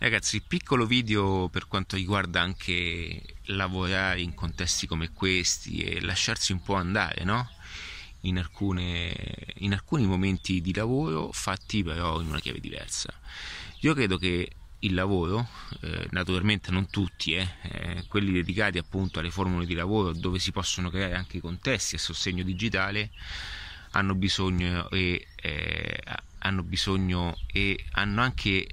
Ragazzi, piccolo video per quanto riguarda anche lavorare in contesti come questi e lasciarsi un po' andare, no? In, alcune, in alcuni momenti di lavoro fatti però in una chiave diversa. Io credo che il lavoro, eh, naturalmente non tutti, eh, eh, quelli dedicati appunto alle formule di lavoro dove si possono creare anche contesti a sostegno digitale, hanno bisogno e, eh, hanno, bisogno e hanno anche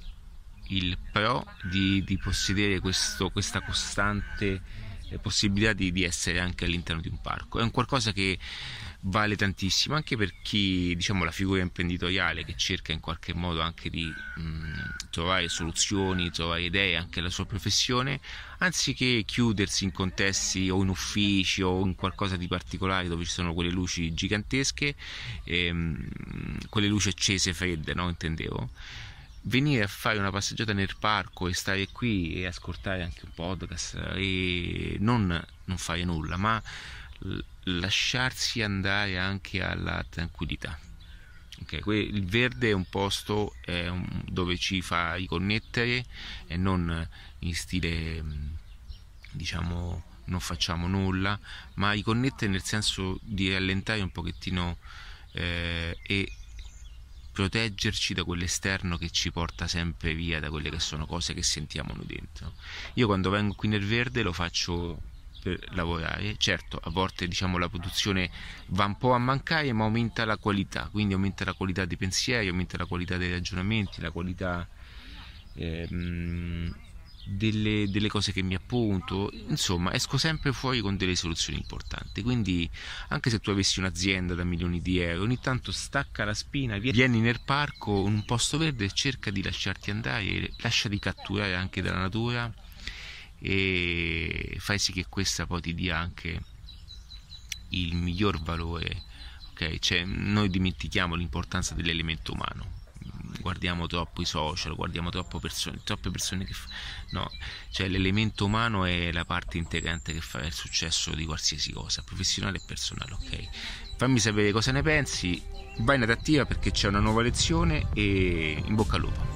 il pro di, di possedere questo, questa costante eh, possibilità di, di, essere anche all'interno di un parco. È un qualcosa che vale tantissimo anche per chi, diciamo, la figura imprenditoriale che cerca in qualche modo anche di mh, trovare soluzioni, trovare idee anche alla sua professione, anziché chiudersi in contesti o in uffici o in qualcosa di particolare dove ci sono quelle luci gigantesche, ehm, quelle luci accese fredde, no? Intendevo venire a fare una passeggiata nel parco e stare qui e ascoltare anche un podcast e non, non fare nulla, ma lasciarsi andare anche alla tranquillità. Okay, il verde è un posto è un, dove ci fa riconnettere e non in stile diciamo non facciamo nulla, ma riconnettere nel senso di rallentare un pochettino eh, e proteggerci da quell'esterno che ci porta sempre via da quelle che sono cose che sentiamo noi dentro. Io quando vengo qui nel verde lo faccio per lavorare, certo a volte diciamo la produzione va un po' a mancare ma aumenta la qualità, quindi aumenta la qualità dei pensieri, aumenta la qualità dei ragionamenti, la qualità ehm, delle, delle, cose che mi appunto, insomma esco sempre fuori con delle soluzioni importanti, quindi anche se tu avessi un'azienda da milioni di euro, ogni tanto stacca la spina, vieni nel parco in un posto verde e cerca di lasciarti andare, lasciati catturare anche dalla natura e fai sì che questa poi ti dia anche il miglior valore, ok? Cioè, noi dimentichiamo l'importanza dell'elemento umano guardiamo troppo i social, guardiamo persone, troppe persone che... Fa... Cioè l'elemento umano è la parte integrante che fa il successo di qualsiasi cosa, professionale e personale, ok? Fammi sapere cosa ne pensi, vai in adattiva perché c'è una nuova lezione e in bocca al lupo.